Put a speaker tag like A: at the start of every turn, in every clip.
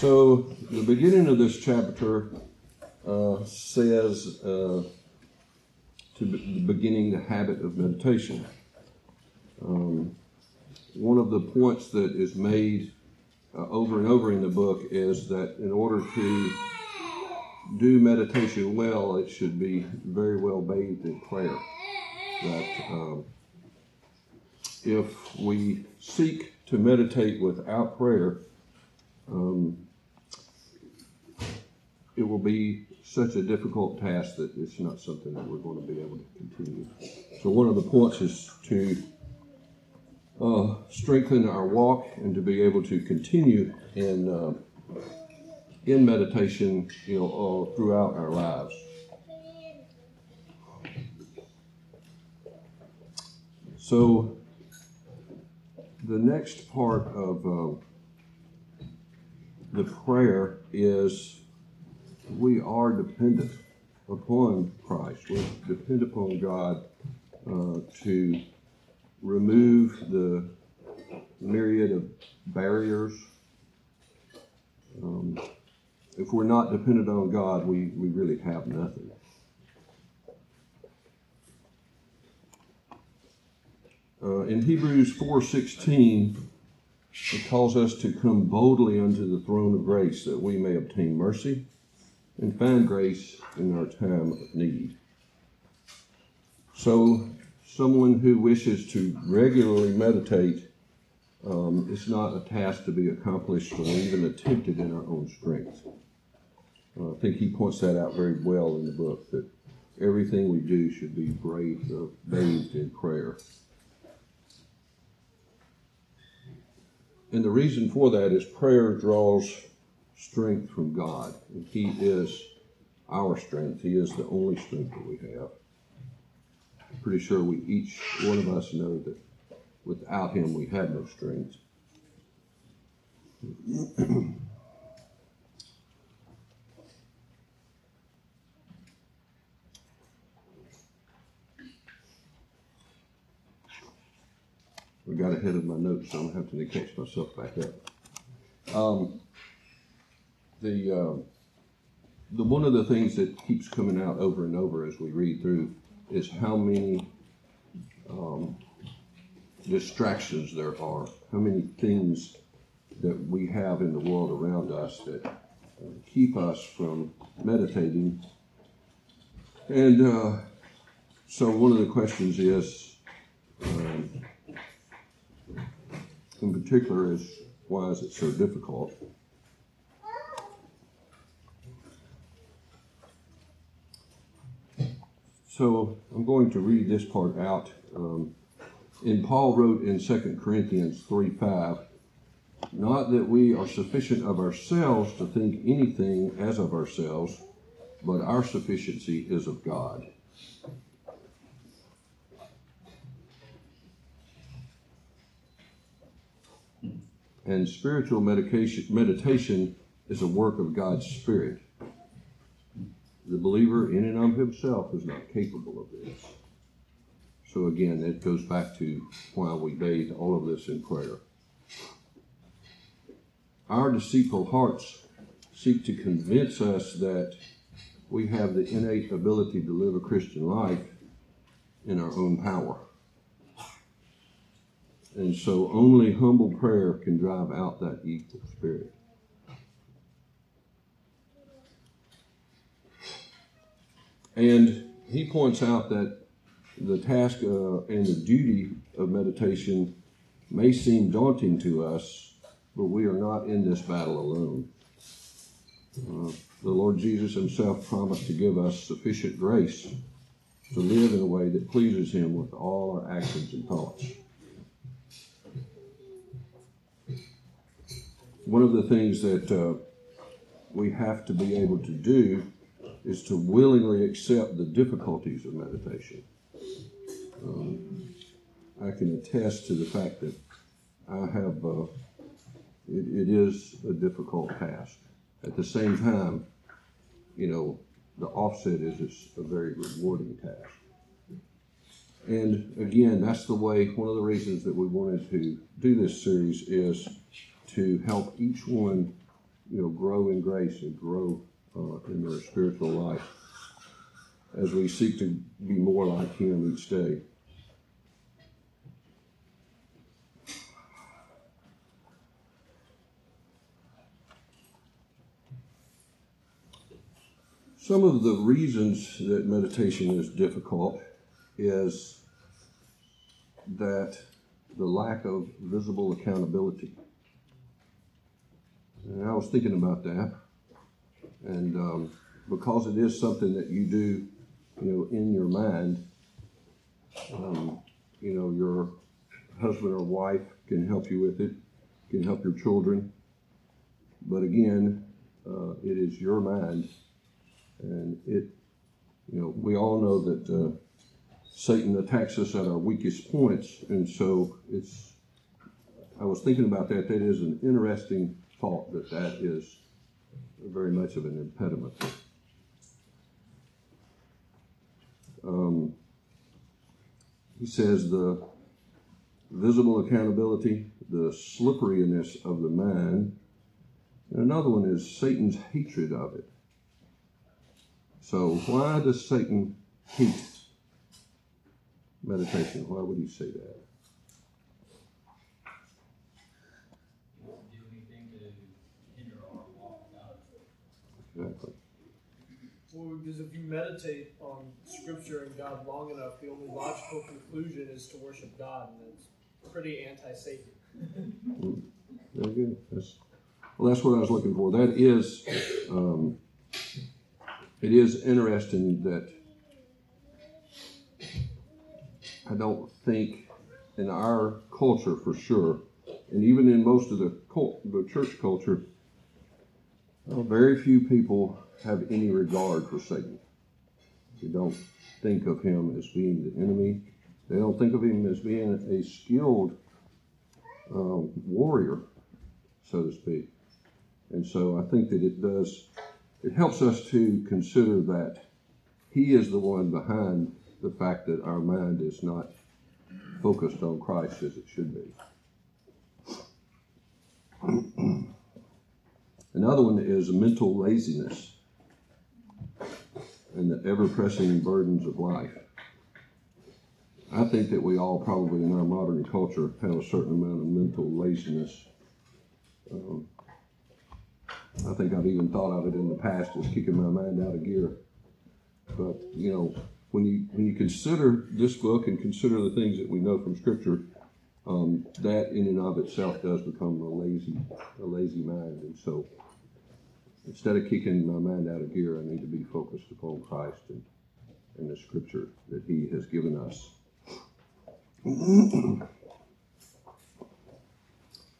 A: So, the beginning of this chapter uh, says uh, to be, beginning the habit of meditation. Um, one of the points that is made uh, over and over in the book is that in order to do meditation well, it should be very well bathed in prayer. That um, if we seek to meditate without prayer, um, it will be such a difficult task that it's not something that we're going to be able to continue. So, one of the points is to uh, strengthen our walk and to be able to continue in uh, in meditation, you know, uh, throughout our lives. So, the next part of uh, the prayer is we are dependent upon Christ. We depend upon God uh, to remove the myriad of barriers. Um, if we're not dependent on God, we, we really have nothing. Uh, in Hebrews 4.16, it calls us to come boldly unto the throne of grace that we may obtain mercy and find grace in our time of need. So, someone who wishes to regularly meditate, um, it's not a task to be accomplished or even attempted in our own strength. Uh, I think he points that out very well in the book that everything we do should be bathed, uh, bathed in prayer. And the reason for that is prayer draws strength from God. And He is our strength. He is the only strength that we have. I'm pretty sure we each one of us know that without Him we have no strength. I got ahead of my notes, so I'm having to catch myself back up. Um, the uh, the one of the things that keeps coming out over and over as we read through is how many um, distractions there are, how many things that we have in the world around us that uh, keep us from meditating. And uh, so, one of the questions is, um, in particular, is why is it so difficult? So I'm going to read this part out. Um, and Paul wrote in 2 Corinthians 3 5, not that we are sufficient of ourselves to think anything as of ourselves, but our sufficiency is of God. And spiritual medication, meditation is a work of God's Spirit. Believer, in and of himself, is not capable of this. So again, it goes back to why we bathe all of this in prayer. Our deceitful hearts seek to convince us that we have the innate ability to live a Christian life in our own power. And so only humble prayer can drive out that evil spirit. And he points out that the task uh, and the duty of meditation may seem daunting to us, but we are not in this battle alone. Uh, the Lord Jesus Himself promised to give us sufficient grace to live in a way that pleases Him with all our actions and thoughts. One of the things that uh, we have to be able to do is to willingly accept the difficulties of meditation. Um, I can attest to the fact that I have, uh, it, it is a difficult task. At the same time, you know, the offset is it's a very rewarding task. And again, that's the way, one of the reasons that we wanted to do this series is to help each one you know, grow in grace and grow uh, in their spiritual life as we seek to be more like Him each day. Some of the reasons that meditation is difficult is that the lack of visible accountability. And I was thinking about that, and um, because it is something that you do, you know, in your mind, um, you know, your husband or wife can help you with it, can help your children, but again, uh, it is your mind, and it, you know, we all know that. Uh, Satan attacks us at our weakest points, and so it's. I was thinking about that. That is an interesting thought. That that is very much of an impediment. Um, he says the visible accountability, the slipperiness of the mind, and another one is Satan's hatred of it. So why does Satan hate meditation. Why would he say that?
B: won't do anything to hinder our walk with God.
A: Exactly.
C: Because if you meditate on Scripture and God long enough, the only logical conclusion is to worship God, and that's pretty anti-Satan.
A: Very good. That's, well, that's what I was looking for. That is, um, it is interesting that I don't think in our culture for sure, and even in most of the cult, the church culture, well, very few people have any regard for Satan. They don't think of him as being the enemy. They don't think of him as being a skilled um, warrior, so to speak. And so I think that it does, it helps us to consider that he is the one behind the fact that our mind is not focused on Christ as it should be. Another one is mental laziness and the ever pressing burdens of life. I think that we all probably in our modern culture have a certain amount of mental laziness. Um, I think I've even thought of it in the past as kicking my mind out of gear. But, you know, when you when you consider this book and consider the things that we know from Scripture, um, that in and of itself does become a lazy a lazy mind, and so instead of kicking my mind out of gear, I need to be focused upon Christ and, and the Scripture that He has given us.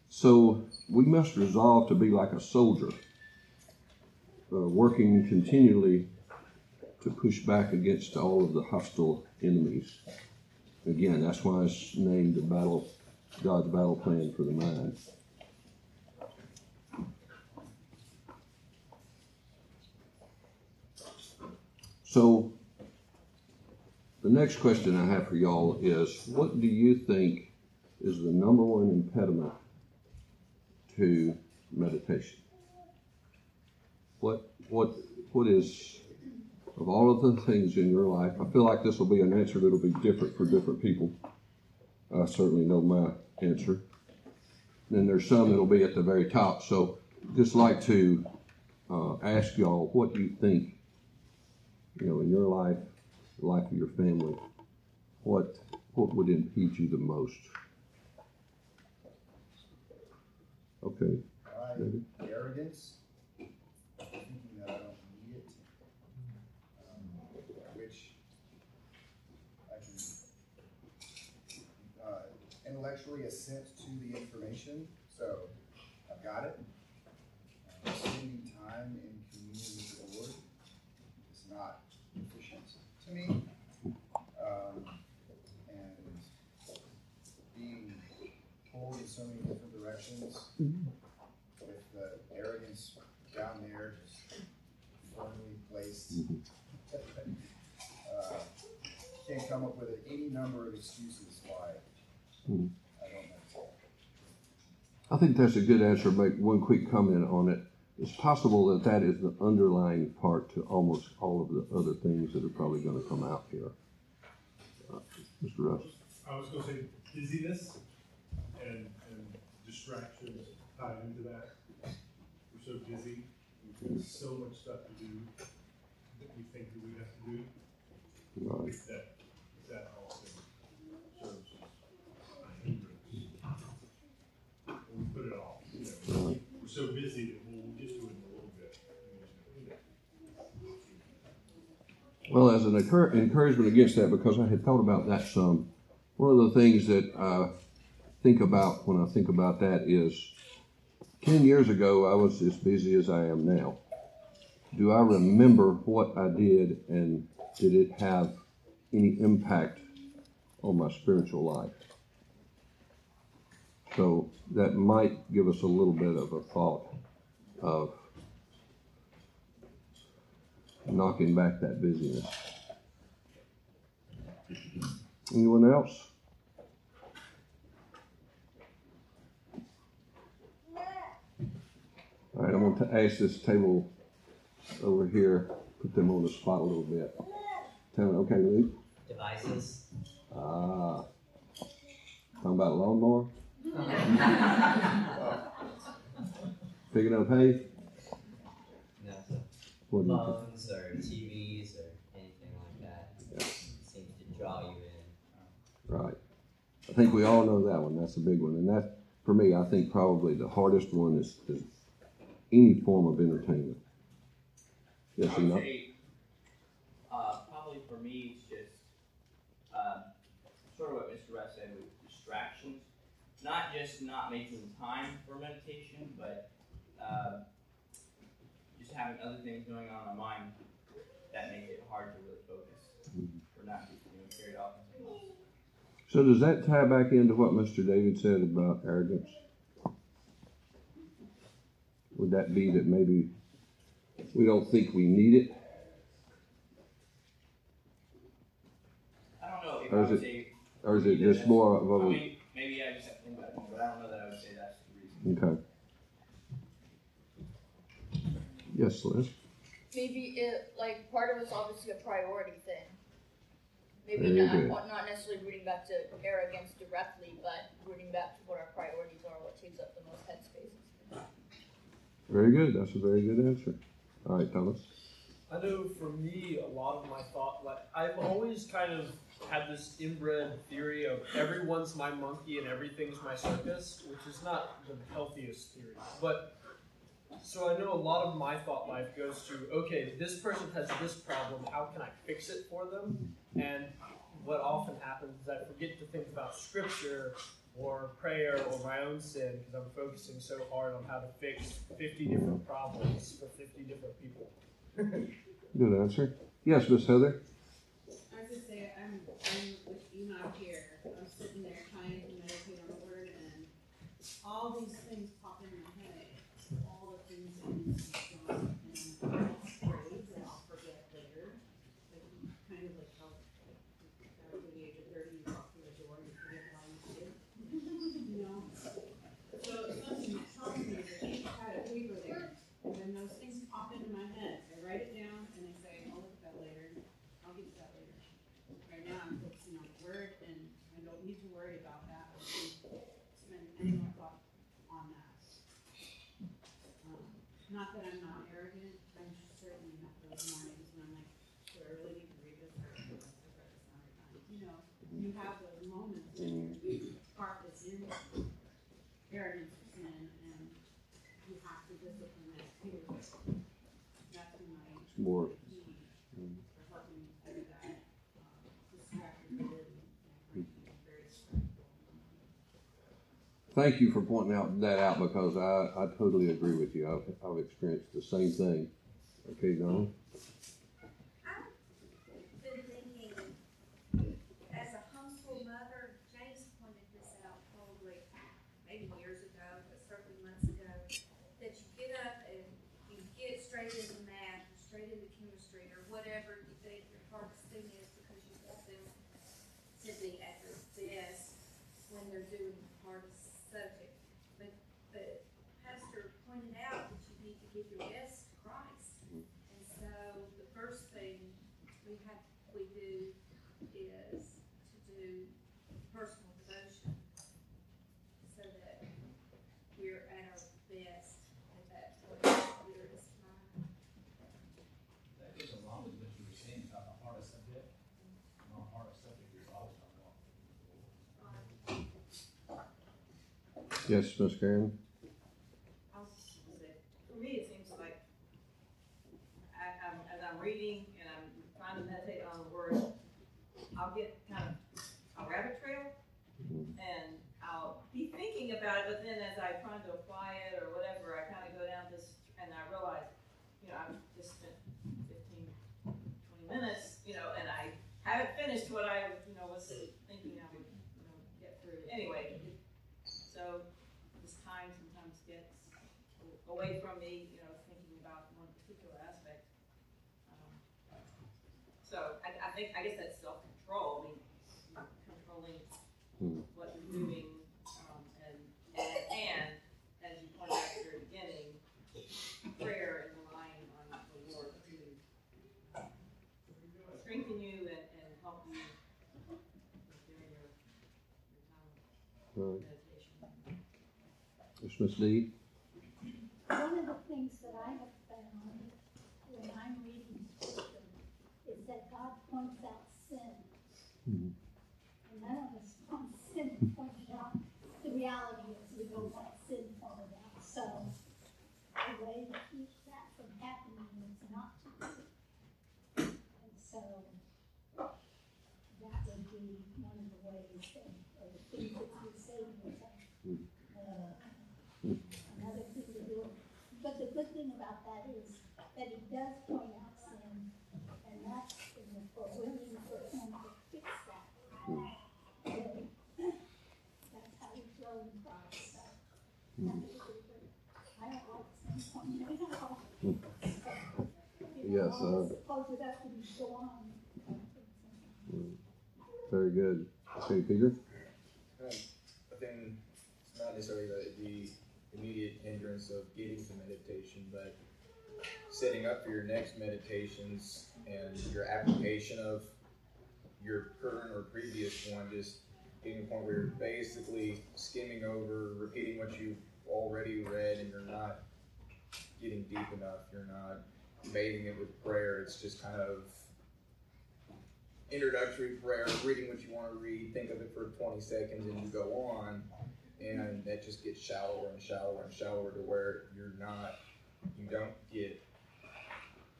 A: so we must resolve to be like a soldier, uh, working continually to push back against all of the hostile enemies. Again, that's why it's named the battle, God's battle plan for the mind. So, the next question I have for y'all is what do you think is the number one impediment to meditation? What what what is of all of the things in your life? I feel like this will be an answer that'll be different for different people. I certainly know my answer. And there's some that'll be at the very top. So just like to uh, ask y'all what you think, you know, in your life, the life of your family, what what would impede you the most? Okay.
D: All
A: David?
D: right, arrogance, thinking that I don't need it, um, which I can uh, intellectually assent to the information, so I've got it. Um, spending time in communion with the Lord is not to me. Um, and being pulled in so many different directions with the arrogance down there, just firmly placed. Uh, Can't come up with any number of excuses why
A: Hmm.
D: I don't meditate.
A: I think that's a good answer. Make one quick comment on it. It's possible that that is the underlying part to almost all of the other things that are probably gonna come out here. Uh, Mr. Russ?
E: I was gonna say busyness and, and distractions tied into that. We're so busy, we've got so much stuff to do that we think that we have to do.
A: Right.
E: That, that also serves as a hindrance. We put it off. You know,
A: right.
E: We're so busy that we'll just do it in a little bit. you know.
A: Well, as an encour- encouragement against that, because I had thought about that some, one of the things that I think about when I think about that is 10 years ago, I was as busy as I am now. Do I remember what I did and did it have any impact on my spiritual life? So that might give us a little bit of a thought of knocking back that busyness. Anyone else? All right, I'm gonna ask this table over here, put them on the spot a little bit. Tell me, okay, Luke?
F: devices.
A: Ah. Talking about lawnmower? Picking up hay?
F: You know, so
A: What do you think?
F: phones or TVs or anything like that seems to draw you in.
A: Right. I think we all know that one. That's a big one. And that, for me, I think probably the hardest one is, is any form of entertainment. Yes
B: I
A: or
B: would
A: no?
B: say, uh, probably for me, it's just, uh, sort of what Mr. Russ said with distractions. Not just not making time for meditation, but, uh, just having other things going on in my mind that make it hard to really focus. Or not just, you know, carried off into else.
A: So does that tie back into what Mr. David said about arrogance? Would that be that maybe we don't think we need it?
B: I don't know if
A: Or
B: I
A: is
B: would
A: it-
B: say,
A: Or is it just more of
B: I
A: a,
B: mean, maybe I just have to think about it more, but I don't know that I would say that's the reason.
A: okay. Yes, Liz?
G: maybe it like part of it's obviously a priority thing. Maybe
A: Very
G: not
A: good.
G: not necessarily rooting back to arrogance directly, but rooting back to what our priorities are, what takes up the most headspace.
A: Very good. That's a very good answer. All right, Thomas?
C: I know for me, a lot of my thought, like I've always kind of had this inbred theory of everyone's my monkey and everything's my circus, which is not the healthiest theory. But so I know a lot of my thought life goes to, okay, this person has this problem, how can I fix it for them? And what often happens is I forget to think about scripture or prayer or my own sin because I'm focusing so hard on how to fix 50 different problems for 50 different people.
A: Good answer. Yes, Miss Heather?
H: I was gonna say, I'm, I'm with Enoch here, I'm sitting there trying to meditate on the word and all these things pop in my head, all the things that need to be done, and I'm afraid that I'll forget later. Like, kind of like how, like, at the age of thirty, you walk through the door and you forget why you did, you know? So it's something that tells me that you had a paper there, and then those things pop into my head, I write it down and I say, I'll look at that later, I'll get to that later. Right now, I'm focusing on the word, and I don't need to worry about that, or spend any more thought on that. Um, Not that I'm not arrogant, I'm just certainly not those mornings when I'm like, do I really need to read this, or I've read this a hundred times, you know? You have those moments when your heart is in arrogance or sin, and you have to discipline that too. That's when my
A: It's more,
H: for helping me do that, um, distractibility, and very distractible.
A: Thank you for pointing out that out because I, I totally agree with you. I've, I've experienced the same thing. Okay, Donna?
I: been thinking, as a homeschool mother, James pointed this out probably maybe years ago, but certainly months ago, that you get up and you get straight into math, or straight into chemistry, or whatever you think your hardest thing is, because you want them to be at their best when they're doing the hardest subject. But, but Pastor pointed out that you need to give your we have, we do is to do personal devotion. So that we're at our best at that point, we're just fine.
J: That goes along with what you were saying about the hardest subject. And the hardest subject is always on law.
A: Yes, Ms. Karen?
K: I was just gonna say, for me, it seems like I, I'm, as I'm reading and I'm trying to meditate on the word, I'll get kind of a rabbit trail and I'll be thinking about it, but then as I try to apply it or whatever, I kind of go down this, and I realize, you know, I've just spent 15, 20 minutes, you know, and I haven't finished what I, you know, was thinking I would, you know, get through. Anyway, it- so this time sometimes gets away from me, you know, thinking about one particular aspect. Um, So I, I think, I guess that's self-control, I mean, controlling
A: Hmm.
K: what you're doing, um, and, and, and, as you pointed out at the very beginning, prayer and relying on the Lord to strengthen you and, and help you during your, your time
A: Right.
K: of meditation.
A: Yes, Ms. Deed?
L: One of the things that I have found when I'm reading scripture is that God points out sin.
A: Mhm.
L: And none of us want sin pointed out. The reality is we don't want sin pointed out. So the way to keep that from happening is not to do it. And so that would be one of the ways that, or the things that we say. Uh, another thing to do. But the good thing about that is that he does point out sin, and that's in the, for willing for him to fix that. Really. That's how we grow in Christ, so. that's a good thing. I don't like sin pointing it out. You know,
A: Yes, uh,
L: Close it up and go on.
A: Very good. Okay, Peter?
M: Um, I think it's not necessarily the, the immediate hindrance of getting to meditation, but setting up for your next meditations and your application of your current or previous one, just getting to the point where you're basically skimming over, repeating what you've already read, and you're not getting deep enough. You're not bathing it with prayer. It's just kind of introductory prayer, reading what you want to read, think of it for 20 seconds, and you go on. And that just gets shallower and shallower and shallower to where you're not, you don't get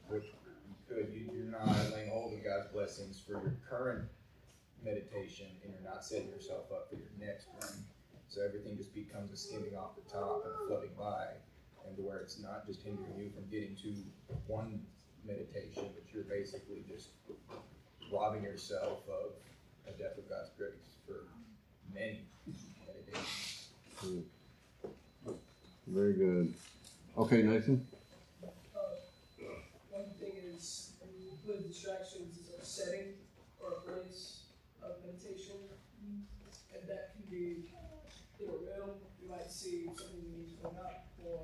M: what you could. You, you're not laying hold of God's blessings for your current meditation, and you're not setting yourself up for your next one. So everything just becomes a skimming off the top and floating by, and to where it's not just hindering you from getting to one meditation, but you're basically just robbing yourself of a depth of God's grace for many meditations.
A: Very good. Okay, Nathan?
C: Uh, one thing is, when you put distractions as a setting or a place of meditation, and that can be in a room, you might see something we need to bring up, or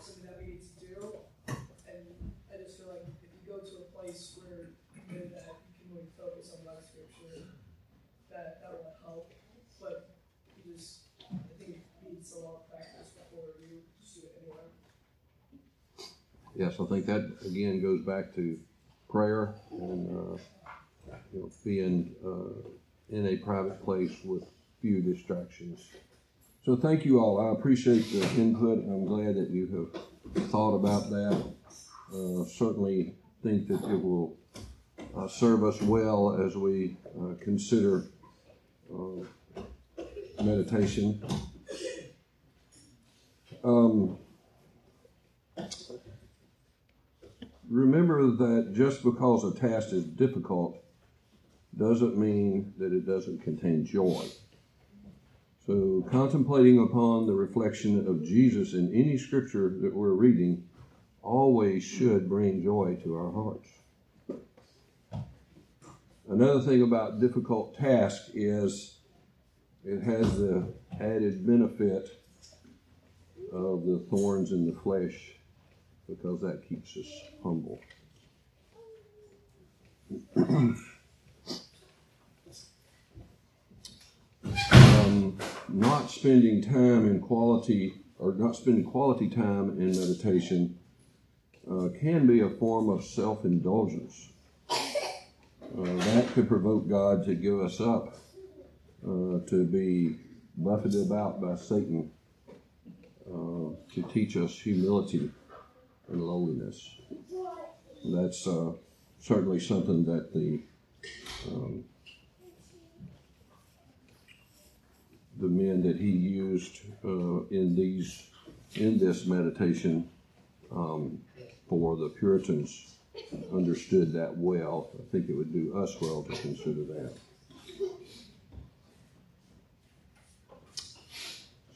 C: something that we need to do. And I just feel like if you go to a place where you know that you really focus on God's scripture, that, that will help. But you just, I think it needs a lot of practice before you just do it anywhere.
A: Yes, I think that again goes back to prayer and, uh, you know, being, uh, in a private place with few distractions. So thank you all. I appreciate the input. I'm glad that you have thought about that. Uh, certainly think that it will, uh, serve us well as we, uh, consider, uh, meditation. Um, remember that just because a task is difficult doesn't mean that it doesn't contain joy. So, contemplating upon the reflection of Jesus in any scripture that we're reading always should bring joy to our hearts. Another thing about difficult task is it has the added benefit of the thorns in the flesh because that keeps us humble. um, not spending time in quality or not spending quality time in meditation uh, can be a form of self indulgence. Uh, that could provoke God to give us up uh, to be buffeted about by Satan uh, to teach us humility and lowliness. That's certainly something that the um, the men that he used uh, in these in this meditation um, for the Puritans understood that well. I think it would do us well to consider that.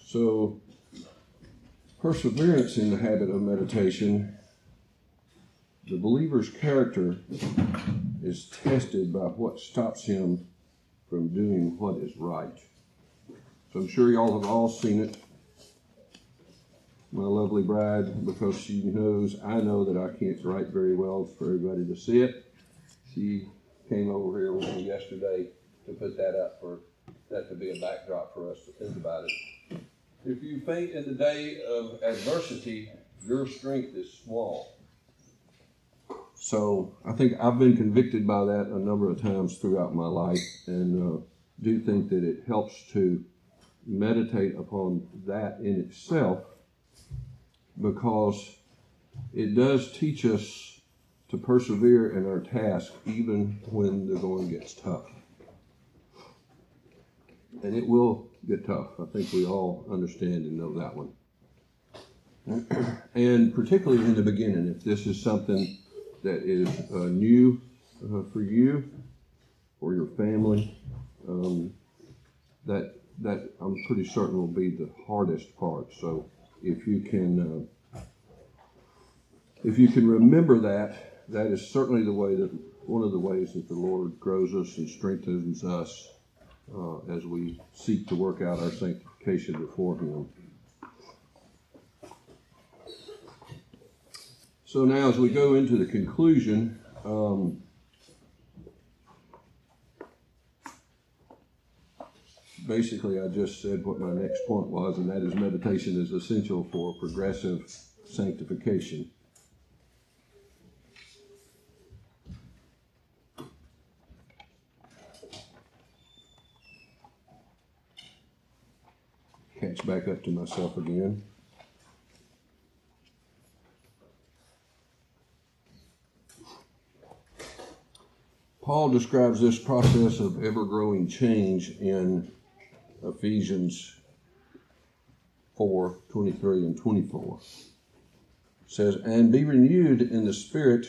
A: So, perseverance in the habit of meditation, the believer's character is tested by what stops him from doing what is right. So I'm sure y'all have all seen it. My lovely bride, because she knows I know that I can't write very well for everybody to see it. She came over here with me yesterday to put that up for that to be a backdrop for us to think about it. If you faint in the day of adversity, your strength is small. So I think I've been convicted by that a number of times throughout my life, and uh, do think that it helps to meditate upon that in itself because it does teach us to persevere in our task even when the going gets tough. And it will get tough. I think we all understand and know that one. and particularly in the beginning, if this is something that is uh, new uh, for you or your family, um, that that I'm pretty certain will be the hardest part. So if you can, uh, if you can remember that, that is certainly the way that one of the ways that the Lord grows us and strengthens us uh, as we seek to work out our sanctification before Him. So now, as we go into the conclusion. Um, basically, I just said what my next point was, and that is meditation is essential for progressive sanctification. Catch back up to myself again. Paul describes this process of ever growing change in Ephesians 4 23 and 24. It says, And be renewed in the spirit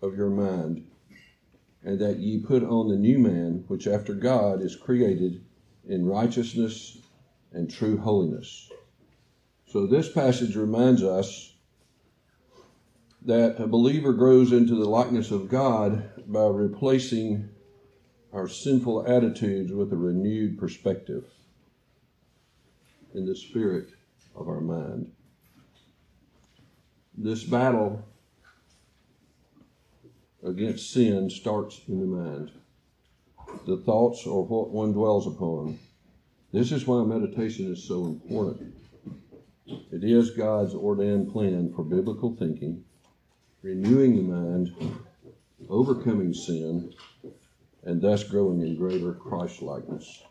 A: of your mind, and that ye put on the new man, which after God is created in righteousness and true holiness. So this passage reminds us that a believer grows into the likeness of God by replacing our sinful attitudes with a renewed perspective in the spirit of our mind. This battle against sin starts in the mind. The thoughts are what one dwells upon. This is why meditation is so important. It is God's ordained plan for biblical thinking, renewing the mind, overcoming sin, and thus growing in greater Christ likeness.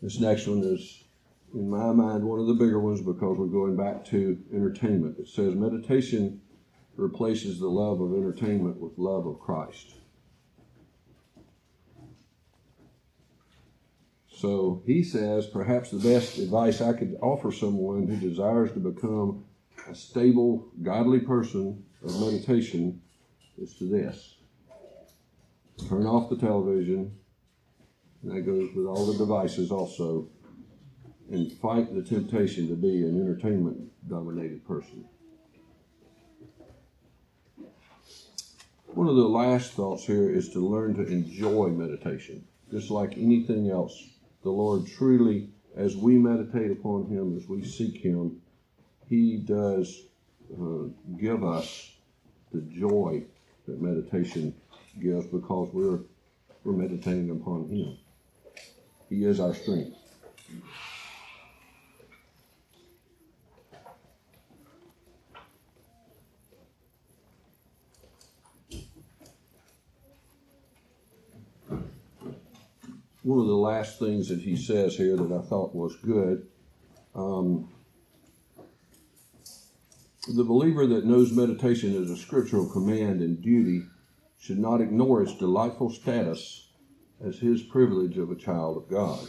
A: This next one is, in my mind, one of the bigger ones because we're going back to entertainment. It says meditation replaces the love of entertainment with love of Christ. So he says perhaps the best advice I could offer someone who desires to become a stable, godly person of meditation is to this. Turn off the television, and that goes with all the devices also, and fight the temptation to be an entertainment dominated person. One of the last thoughts here is to learn to enjoy meditation, just like anything else the Lord truly as we meditate upon Him, as we seek Him, He does uh, give us the joy that meditation gives because we're we're meditating upon Him. He is our strength. One of the last things that he says here that I thought was good. Um, the believer that knows meditation is a scriptural command and duty should not ignore its delightful status as his privilege of a child of God.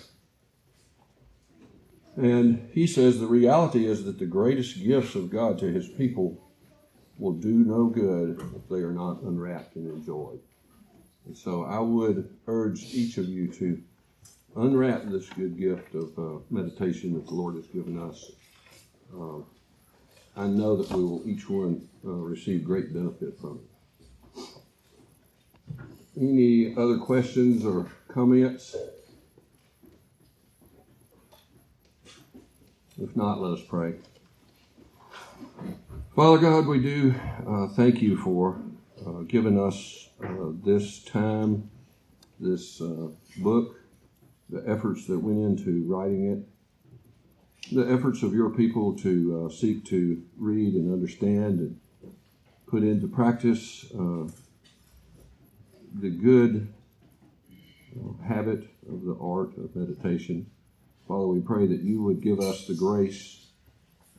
A: And he says the reality is that the greatest gifts of God to his people will do no good if they are not unwrapped and enjoyed. And so I would urge each of you to unwrap this good gift of uh, meditation that the Lord has given us. Uh, I know that we will each one uh, receive great benefit from it. Any other questions or comments? If not, let us pray. Father God, we do uh, thank you for uh, giving us uh, this time, this uh, book, the efforts that went into writing it, the efforts of your people to uh, seek to read and understand and put into practice uh, the good habit of the art of meditation. Father, we pray that you would give us the grace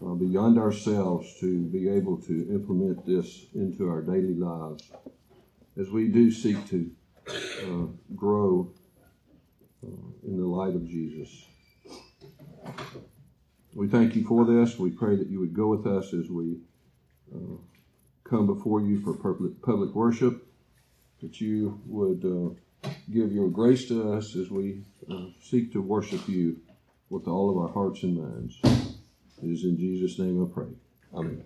A: uh, beyond ourselves to be able to implement this into our daily lives as we do seek to uh, grow uh, in the light of Jesus. We thank you for this. We pray that you would go with us as we uh, come before you for public, public worship, that you would uh, give your grace to us as we uh, seek to worship you with all of our hearts and minds. It is in Jesus' name I pray. Amen.